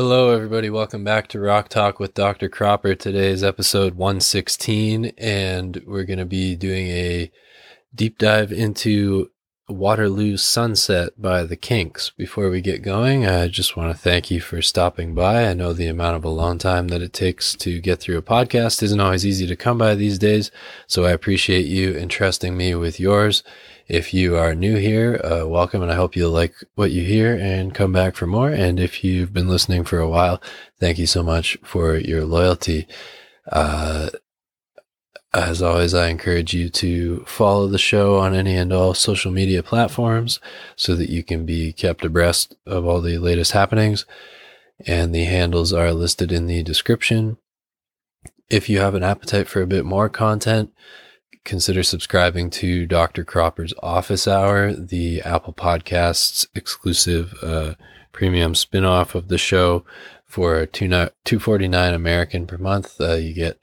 Hello, everybody. Welcome back to Rock Talk with Dr. Cropper. Today is episode 116, and we're going to be doing a deep dive into Waterloo Sunset by the Kinks. Before we get going, I just want to thank you for stopping by. I know the amount of alone time that it takes to get through a podcast isn't always easy to come by these days, so I appreciate you entrusting me with yours. If you are new here, uh, welcome, and I hope you'll like what you hear and come back for more. And if you've been listening for a while, thank you so much for your loyalty. Uh, as always, I encourage you to follow the show on any and all social media platforms so that you can be kept abreast of all the latest happenings. And the handles are listed in the description. If you have an appetite for a bit more content, consider subscribing to Dr. Cropper's Office Hour, the Apple Podcasts exclusive uh, premium spinoff of the show for two forty nine American per month. Uh, you get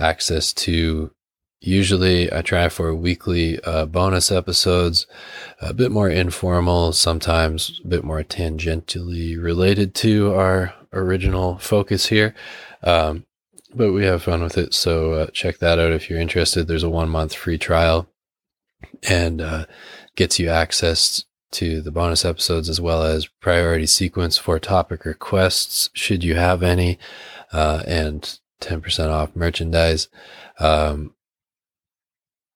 access to usually I try for weekly uh, bonus episodes, a bit more informal, sometimes a bit more tangentially related to our original focus here. Um, but we have fun with it. So uh, check that out if you're interested. There's a one month free trial and uh, gets you access to the bonus episodes as well as priority sequence for topic requests, should you have any, uh, and 10% off merchandise. Um,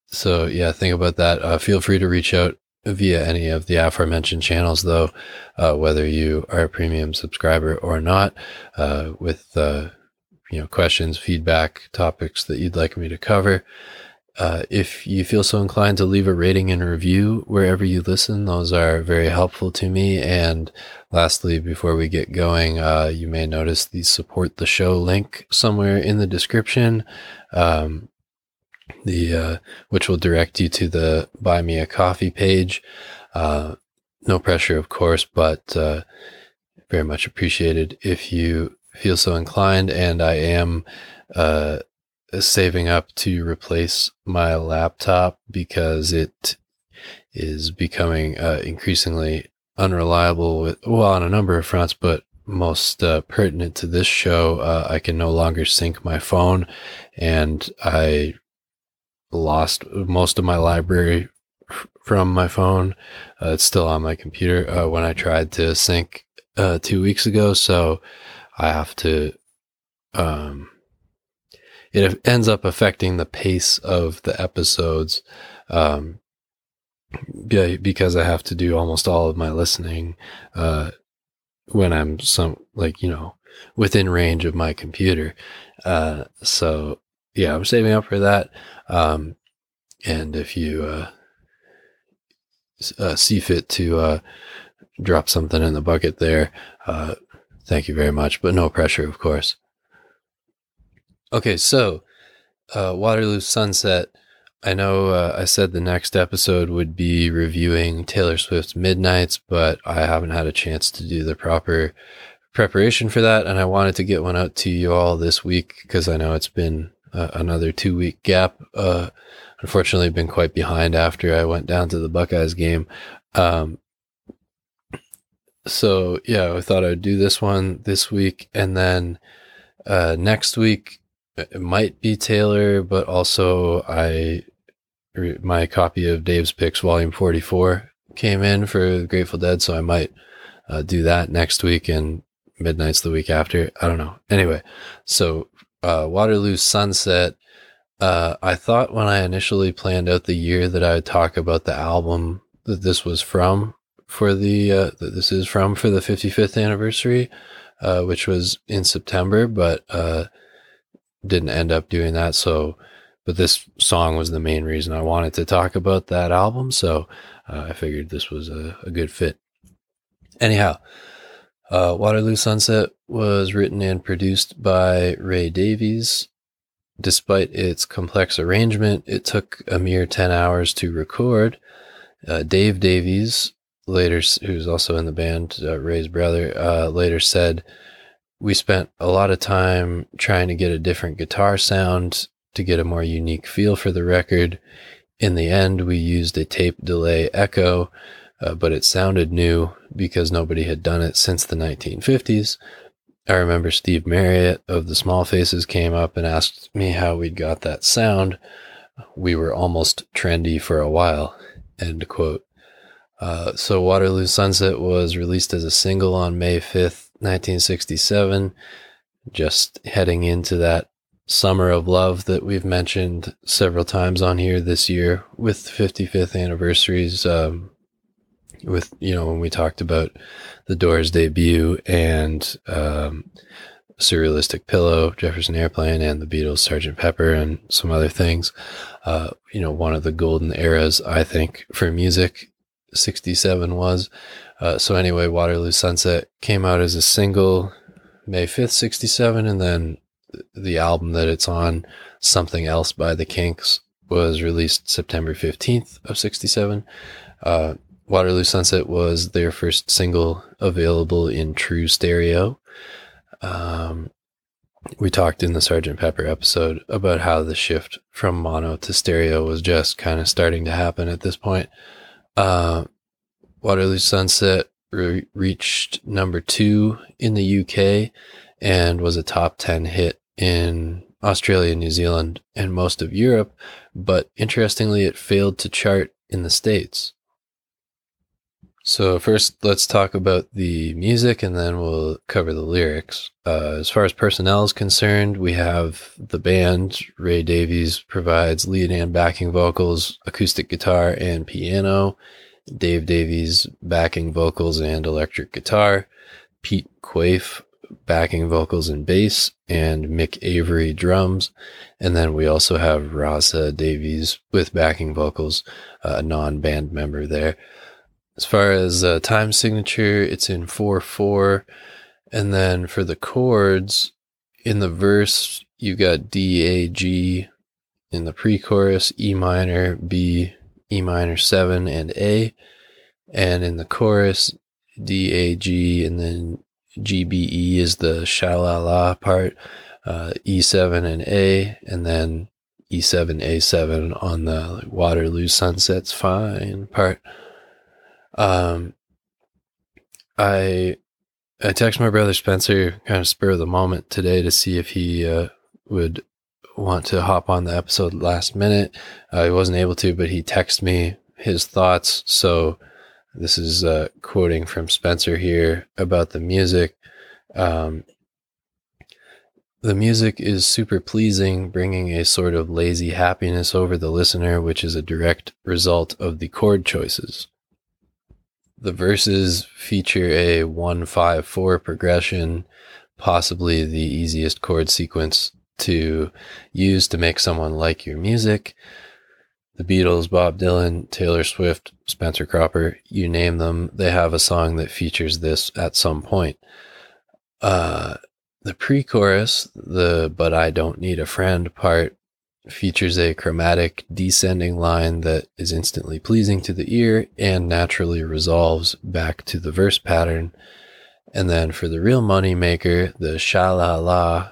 so yeah, think about that. Uh, feel free to reach out via any of the aforementioned channels, though, uh, whether you are a premium subscriber or not, uh, with uh, you know, questions, feedback, topics that you'd like me to cover. Uh, if you feel so inclined to leave a rating and review wherever you listen, those are very helpful to me. And lastly, before we get going, uh, you may notice the support the show link somewhere in the description, um, the uh, which will direct you to the Buy Me a Coffee page. Uh, no pressure, of course, but uh, very much appreciated if you feel so inclined, and I am uh, saving up to replace my laptop because it is becoming uh, increasingly unreliable with well on a number of fronts, but most uh, pertinent to this show, uh, I can no longer sync my phone, and I lost most of my library from my phone. Uh, it's still on my computer uh, when I tried to sync uh, two weeks ago, so I have to, um, it ends up affecting the pace of the episodes. Um, because I have to do almost all of my listening, uh, when I'm some, like, you know, within range of my computer. Uh, so yeah, I'm saving up for that. Um, and if you, uh, uh, see fit to, uh, drop something in the bucket there, uh, Thank you very much, but no pressure, of course. Okay, so uh, Waterloo Sunset. I know uh, I said the next episode would be reviewing Taylor Swift's Midnights, but I haven't had a chance to do the proper preparation for that. And I wanted to get one out to you all this week because I know it's been uh, another two week gap. Uh, unfortunately, been quite behind after I went down to the Buckeyes game. Um, so yeah, I thought I'd do this one this week, and then uh, next week it might be Taylor, but also I my copy of Dave's Picks Volume Forty Four came in for the Grateful Dead, so I might uh, do that next week and Midnight's the week after. I don't know. Anyway, so uh, Waterloo Sunset. Uh, I thought when I initially planned out the year that I would talk about the album that this was from, for the uh, that this is from for the 55th anniversary, uh, which was in September, but uh, didn't end up doing that. So, but this song was the main reason I wanted to talk about that album. So uh, I figured this was a, a good fit. Anyhow, uh, Waterloo Sunset was written and produced by Ray Davies. Despite its complex arrangement, it took a mere 10 hours to record. Uh, Dave Davies later, who's also in the band, uh, Ray's brother, uh, later said, We spent a lot of time trying to get a different guitar sound to get a more unique feel for the record. In the end, we used a tape delay echo, uh, but it sounded new because nobody had done it since the 1950s. I remember Steve Marriott of the Small Faces came up and asked me how we'd got that sound. We were almost trendy for a while. End quote. Uh, so Waterloo Sunset was released as a single on May 5th, 1967, just heading into that summer of love that we've mentioned several times on here this year with 55th anniversaries. Um, with, you know, when we talked about the Doors debut and um, Surrealistic Pillow, Jefferson Airplane, and the Beatles, Sgt. Pepper, and some other things. Uh, you know, one of the golden eras, I think, for music, 67 was. Uh, so, anyway, Waterloo Sunset came out as a single May 5th, 67, and then the album that it's on, Something Else by the Kinks, was released September 15th of 67. Uh, Waterloo Sunset was their first single available in true stereo. Um, we talked in the Sergeant Pepper episode about how the shift from mono to stereo was just kind of starting to happen at this point. Uh, Waterloo Sunset re- reached number two in the UK and was a top 10 hit in Australia, New Zealand, and most of Europe. But interestingly, it failed to chart in the States. So first, let's talk about the music, and then we'll cover the lyrics. Uh, as far as personnel is concerned, we have the band. Ray Davies provides lead and backing vocals, acoustic guitar, and piano. Dave Davies backing vocals and electric guitar. Pete Quaife backing vocals and bass, and Mick Avory drums. And then we also have Rasa Davies with backing vocals, a non-band member there. As far as uh, time signature, it's in 4 4. And then for the chords, in the verse, you've got D, A, G. In the pre chorus, E minor, B, E minor 7, and A. And in the chorus, D, A, G, and then G, B, E is the shalala part, uh, E7 and A, and then E7, A7 on the Waterloo Sunset's Fine part. Um, I I text my brother Spencer kind of spur of the moment today to see if he uh, would want to hop on the episode last minute. Uh, he wasn't able to, but he texted me his thoughts. So this is uh, quoting from Spencer here about the music. Um, the music is super pleasing, bringing a sort of lazy happiness over the listener, which is a direct result of the chord choices the verses feature a 154 progression, possibly the easiest chord sequence to use to make someone like your music. The Beatles, Bob Dylan, Taylor Swift, Spencer Cropper, you name them, they have a song that features this at some point. Uh, the pre chorus, the But I Don't Need a Friend part, features a chromatic descending line that is instantly pleasing to the ear and naturally resolves back to the verse pattern. And then for the real money maker, the sha la la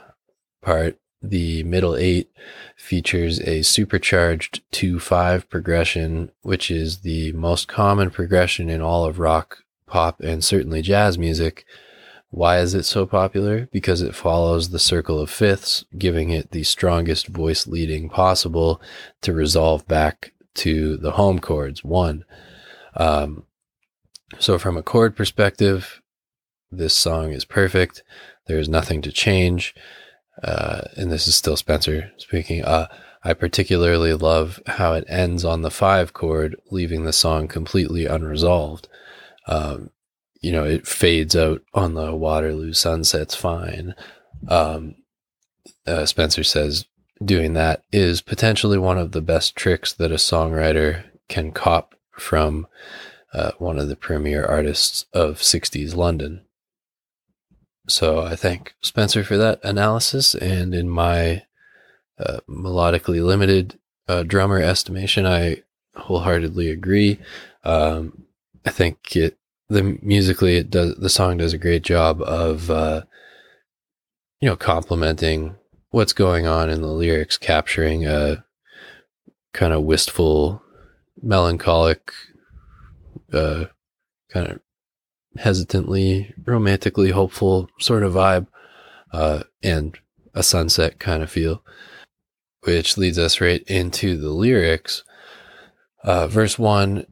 part, the middle eight features a supercharged 2 5 progression, which is the most common progression in all of rock, pop, and certainly jazz music why is it so popular? Because it follows the circle of fifths, giving it the strongest voice leading possible to resolve back to the home chords, one. Um, so, from a chord perspective, this song is perfect. There is nothing to change. Uh, and this is still Spencer speaking. Uh, I particularly love how it ends on the five chord, leaving the song completely unresolved. Um, you know, it fades out on the Waterloo sunsets fine. Um, uh, Spencer says doing that is potentially one of the best tricks that a songwriter can cop from uh, one of the premier artists of 60s London. So I thank Spencer for that analysis. And in my uh, melodically limited uh, drummer estimation, I wholeheartedly agree. Um, I think it the musically it does the song does a great job of uh, you know complementing what's going on in the lyrics, capturing a kind of wistful, melancholic, uh, kind of hesitantly, romantically hopeful sort of vibe uh, and a sunset kind of feel, which leads us right into the lyrics. Uh, verse one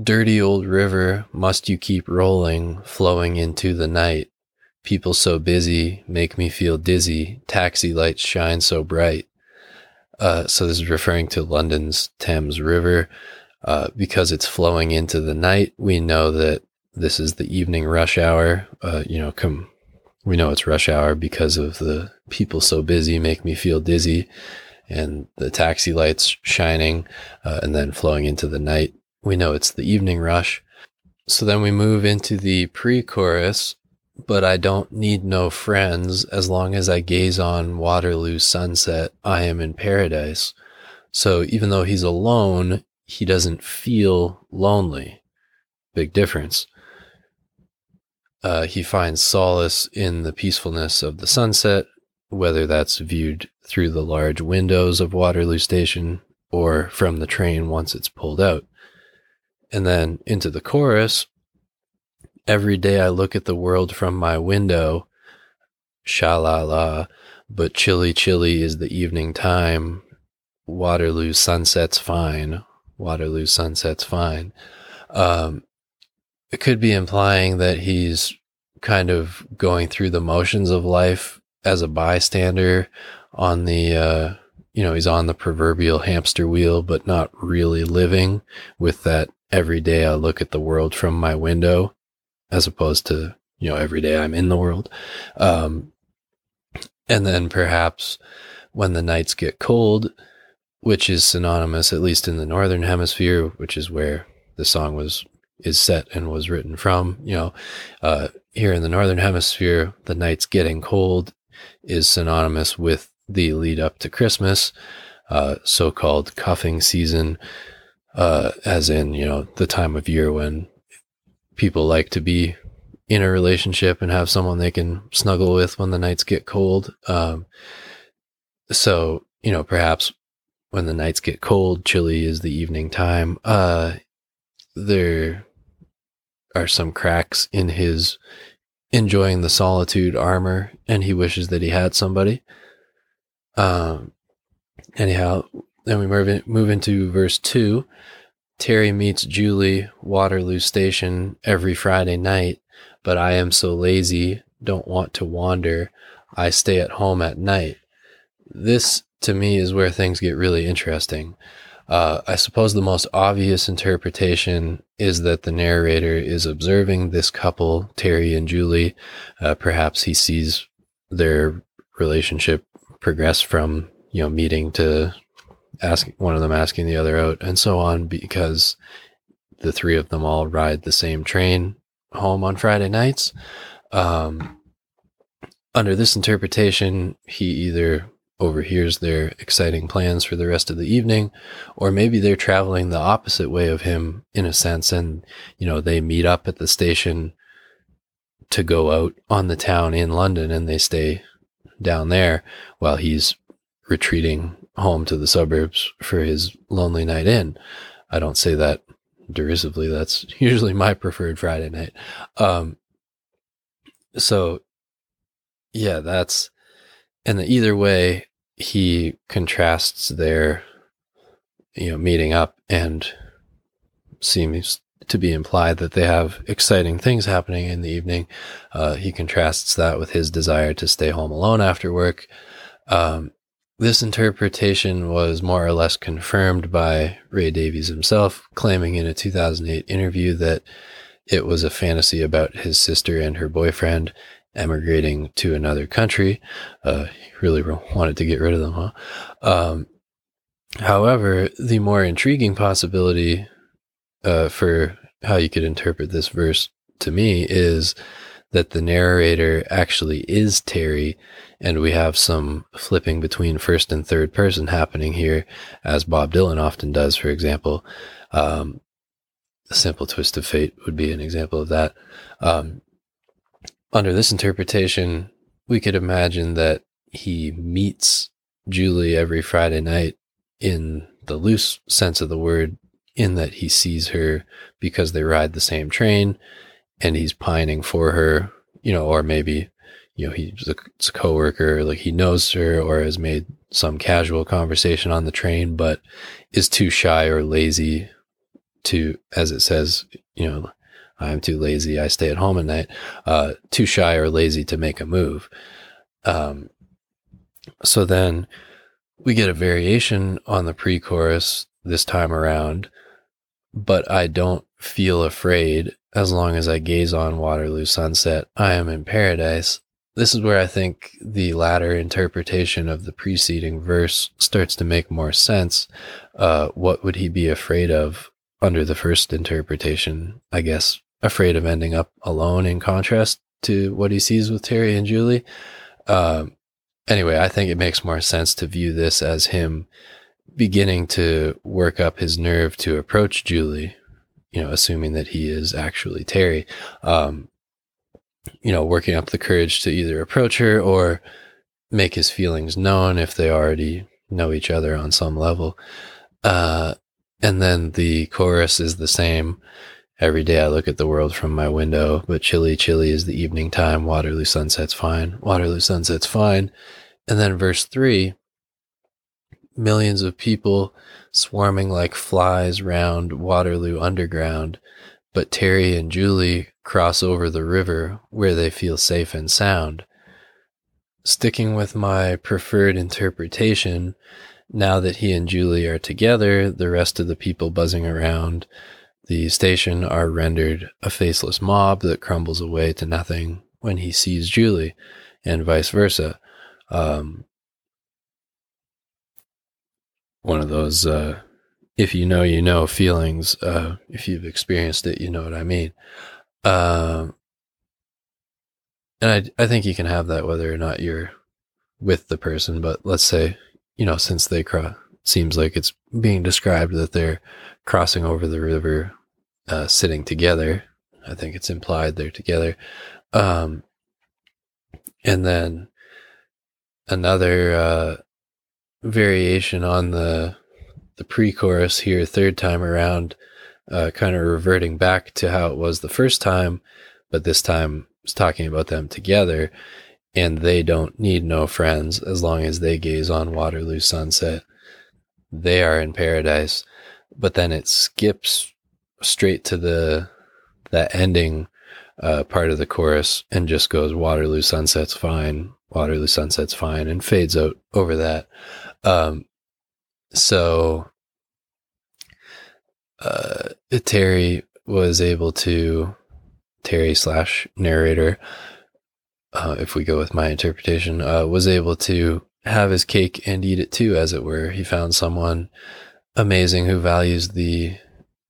Dirty old river, must you keep rolling, flowing into the night? People so busy make me feel dizzy. Taxi lights shine so bright. Uh, so this is referring to London's Thames River. Uh, because it's flowing into the night, we know that this is the evening rush hour. Uh, you know, come, we know it's rush hour because of the people so busy make me feel dizzy and the taxi lights shining uh, and then flowing into the night. We know it's the evening rush. So then we move into the pre chorus, but I don't need no friends as long as I gaze on Waterloo sunset. I am in paradise. So even though he's alone, he doesn't feel lonely. Big difference. Uh, he finds solace in the peacefulness of the sunset, whether that's viewed through the large windows of Waterloo Station or from the train once it's pulled out. And then into the chorus, every day I look at the world from my window, sha la la, but chilly, chilly is the evening time. Waterloo sunset's fine. Waterloo sunset's fine. Um, it could be implying that he's kind of going through the motions of life as a bystander on the, uh, you know, he's on the proverbial hamster wheel, but not really living with that every day I look at the world from my window as opposed to, you know, every day I'm in the world. Um, and then perhaps when the nights get cold, which is synonymous, at least in the Northern hemisphere, which is where the song was is set and was written from. You know, uh, here in the northern hemisphere, the nights getting cold is synonymous with the lead up to Christmas, uh, so-called cuffing season, uh, as in you know the time of year when people like to be in a relationship and have someone they can snuggle with when the nights get cold. Um, so you know perhaps when the nights get cold, chilly is the evening time. Uh, there are some cracks in his enjoying the solitude armor, and he wishes that he had somebody. Um, anyhow, then we move, in, move into verse two. Terry meets Julie Waterloo Station every Friday night, but I am so lazy, don't want to wander. I stay at home at night. This to me is where things get really interesting. Uh, I suppose the most obvious interpretation is that the narrator is observing this couple, Terry and Julie. Uh, perhaps he sees their relationship progress from, you know, meeting to asking one of them asking the other out and so on because the three of them all ride the same train home on Friday nights. Um, under this interpretation, he either overhears their exciting plans for the rest of the evening, or maybe they're traveling the opposite way of him in a sense, and you know they meet up at the station to go out on the town in London, and they stay down there while he's retreating home to the suburbs for his lonely night in. I don't say that derisively. That's usually my preferred Friday night. Um, so yeah, that's and either way, he contrasts their, you know, meeting up and seems to be implied that they have exciting things happening in the evening. Uh, he contrasts that with his desire to stay home alone after work. Um, this interpretation was more or less confirmed by Ray Davies himself, claiming in a 2008 interview that it was a fantasy about his sister and her boyfriend emigrating to another country. Uh, he really wanted to get rid of them, huh? Um, however, the more intriguing possibility uh, for how you could interpret this verse to me is that the narrator actually is Terry, and we have some flipping between first and third person happening here, as Bob Dylan often does, for example. Um, a simple twist of fate would be an example of that. Um, under this interpretation, we could imagine that he meets Julie every Friday night in the loose sense of the word, in that he sees her because they ride the same train and he's pining for her, you know, or maybe you know, he's a, a coworker, like he knows her or has made some casual conversation on the train, but is too shy or lazy to, as it says, you know, I'm too lazy. I stay at home at night. Uh, too shy or lazy to make a move. Um, so then we get a variation on the pre-chorus this time around, but I don't feel afraid as long as I gaze on Waterloo sunset. I am in paradise. This is where I think the latter interpretation of the preceding verse starts to make more sense. Uh, what would he be afraid of under the first interpretation? I guess afraid of ending up alone in contrast to what he sees with Terry and Julie. Um, anyway, I think it makes more sense to view this as him beginning to work up his nerve to approach Julie, you know, assuming that he is actually Terry. Um, you know, working up the courage to either approach her or make his feelings known if they already know each other on some level. Uh, and then the chorus is the same. Every day I look at the world from my window, but chilly, chilly is the evening time. Waterloo sunset's fine. Waterloo sunset's fine. And then verse three, millions of people swarming like flies round Waterloo Underground, but Terry and Julie cross over the river where they feel safe and sound. Sticking with my preferred interpretation, now that he and Julie are together, the rest of the people buzzing around the station are rendered a faceless mob that crumbles away to nothing when he sees Julie, and vice versa. Um, one of those uh, if you know, you know feelings. Uh, if you've experienced it, you know what I mean. Um, and I, I think you can have that whether or not you're with the person, but let's say, you know, since they cross, seems like it's being described that they're crossing over the river, uh, sitting together. I think it's implied they're together. Um, and then another, uh, variation on the the pre-chorus here, third time around, uh, kind of reverting back to how it was the first time, but this time it's talking about them together, and they don't need no friends as long as they gaze on Waterloo sunset. They are in paradise, but then it skips straight to the that ending uh, part of the chorus and just goes Waterloo sunset's fine, Waterloo sunset's fine, and fades out over that. Um, so uh, Terry was able to Terry slash narrator, uh, if we go with my interpretation, uh, was able to have his cake and eat it too, as it were. He found someone amazing who values the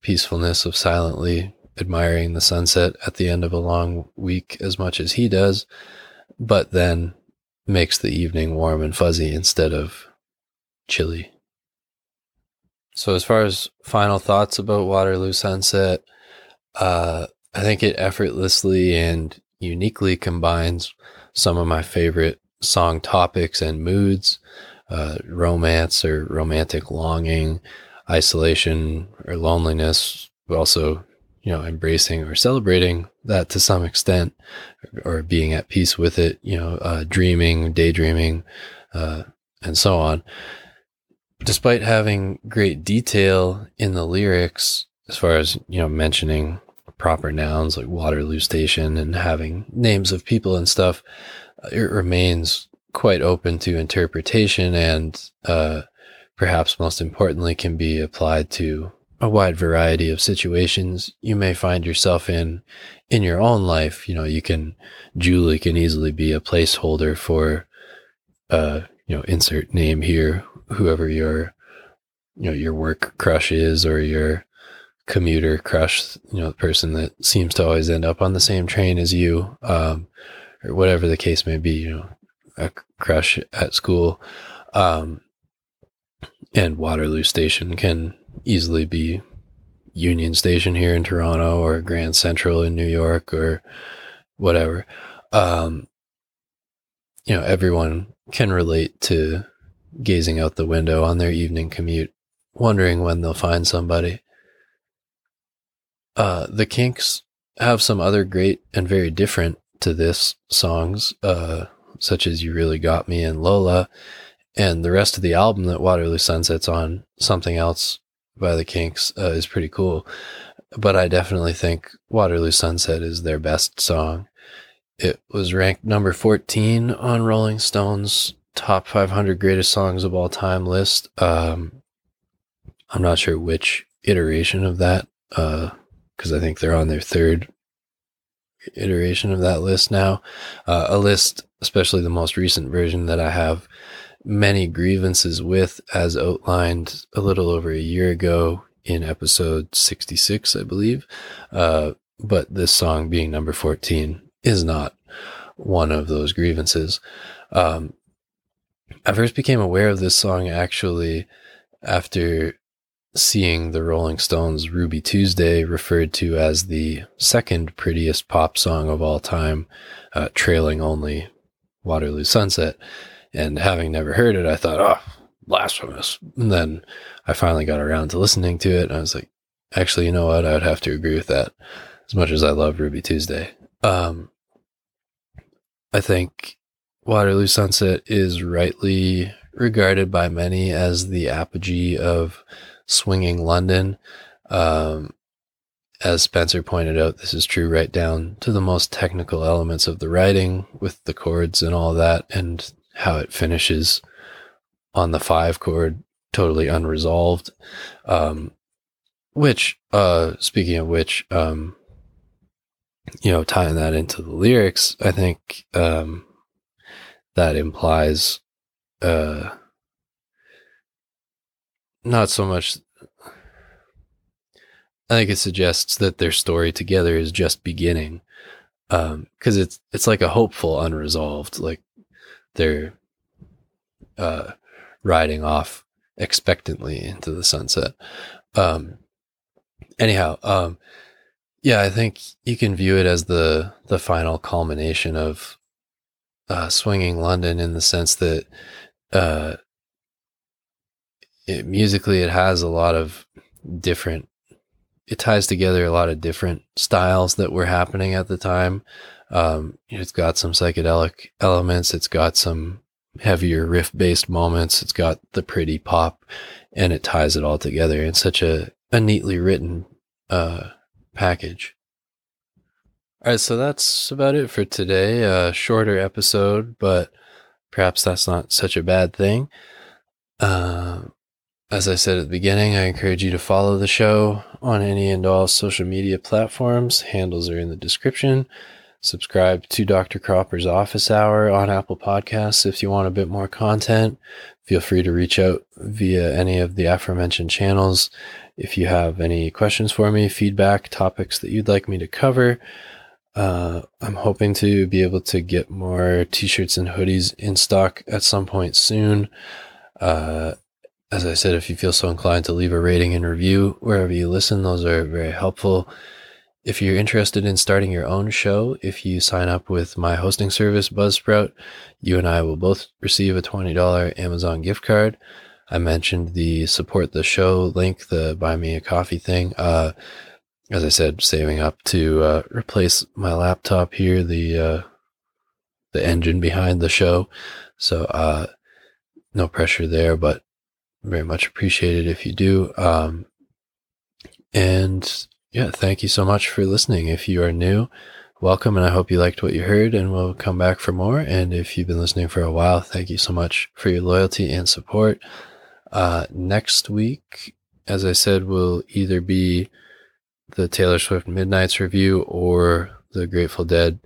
peacefulness of silently admiring the sunset at the end of a long week as much as he does, but then makes the evening warm and fuzzy instead of chilly. So, as far as final thoughts about Waterloo Sunset, uh, I think it effortlessly and uniquely combines some of my favorite song topics and moods uh, romance or romantic longing, isolation or loneliness, but also, you know, embracing or celebrating that to some extent or being at peace with it, you know, uh, dreaming, daydreaming, uh, and so on despite having great detail in the lyrics, as far as, you know, mentioning proper nouns like Waterloo Station and having names of people and stuff, uh, it remains quite open to interpretation and, uh, perhaps most importantly, can be applied to a wide variety of situations you may find yourself in in your own life. You know, you can, Julie can easily be a placeholder for, uh, you know, insert name here whoever your you know your work crush is or your commuter crush you know the person that seems to always end up on the same train as you um, or whatever the case may be you know a crush at school um, and waterloo station can easily be union station here in toronto or grand central in new york or whatever. Um, you know everyone can relate to gazing out the window on their evening commute, wondering when they'll find somebody. Uh, the Kinks have some other great and very different to this songs, uh, such as You Really Got Me and Lola, and the rest of the album that Waterloo Sunset's on, Something Else by the Kinks, uh, is pretty cool. But I definitely think Waterloo Sunset is their best song. It was ranked number 14 on Rolling Stone's top 500 greatest songs of all time list. Um, I'm not sure which iteration of that, because uh, I think they're on their third iteration of that list now. Uh, a list, especially the most recent version that I have many grievances with, as outlined a little over a year ago in episode 66, I believe. Uh, but this song being number 14 is not one of those grievances. Um, I first became aware of this song actually after seeing the Rolling Stones' Ruby Tuesday referred to as the second prettiest pop song of all time, uh, trailing only Waterloo Sunset. And having never heard it, I thought, oh, blasphemous. And then I finally got around to listening to it, and I was like, actually, you know what? I would have to agree with that as much as I love Ruby Tuesday. Um, I think Waterloo Sunset is rightly regarded by many as the apogee of swinging London. Um, as Spencer pointed out, this is true right down to the most technical elements of the writing with the chords and all that, and how it finishes on the five chord, totally unresolved. Um, which, uh, speaking of which, um, you know, tying that into the lyrics, I think, um, that implies, uh, not so much. I think it suggests that their story together is just beginning, um, it's it's like a hopeful unresolved, like they're uh, riding off expectantly into the sunset. Um, anyhow, um, yeah, I think you can view it as the the final culmination of uh, swinging London in the sense that uh, it, musically it has a lot of different it ties together a lot of different styles that were happening at the time. Um, it's got some psychedelic elements it's got some heavier riff based moments it's got the pretty pop and it ties it all together in such a, a neatly written uh, package all right so that's about it for today a shorter episode but perhaps that's not such a bad thing uh, as I said at the beginning, I encourage you to follow the show on any and all social media platforms. Handles are in the description. Subscribe to Dr. Cropper's Office Hour on Apple Podcasts if you want a bit more content. Feel free to reach out via any of the aforementioned channels. If you have any questions for me, feedback, topics that you'd like me to cover, uh, I'm hoping to be able to get more t shirts and hoodies in stock at some point soon. Uh, as I said, if you feel so inclined to leave a rating and review wherever you listen, those are very helpful. If you're interested in starting your own show, if you sign up with my hosting service, Buzzsprout, you and I will both receive a $20 Amazon gift card. I mentioned the support the show link, the buy me a coffee thing. Uh, as I said, saving up to uh, replace my laptop here, the uh, the engine behind the show. So uh, no pressure there, but very much appreciated if you do. Um, and yeah, thank you so much for listening. If you are new, welcome, and I hope you liked what you heard, and we'll come back for more. And if you've been listening for a while, thank you so much for your loyalty and support. Uh, next week, as I said, will either be the Taylor Swift Midnights review or the Grateful Dead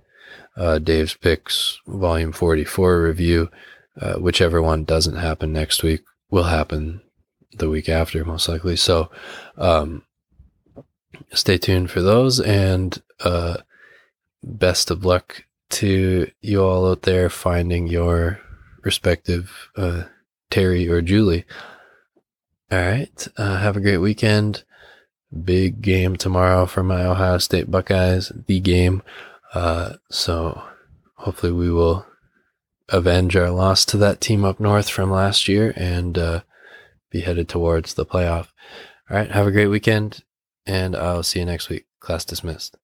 uh, Dave's Picks Volume 44 review. Uh, whichever one doesn't happen next week, will happen the week after, most likely. So, um, stay tuned for those and, uh, best of luck to you all out there finding your respective, uh, Terry or Julie. All right. Uh, have a great weekend. Big game tomorrow for my Ohio State Buckeyes, the game. Uh, so hopefully we will avenge our loss to that team up north from last year and uh, be headed towards the playoff. All right, have a great weekend, and I'll see you next week. Class dismissed.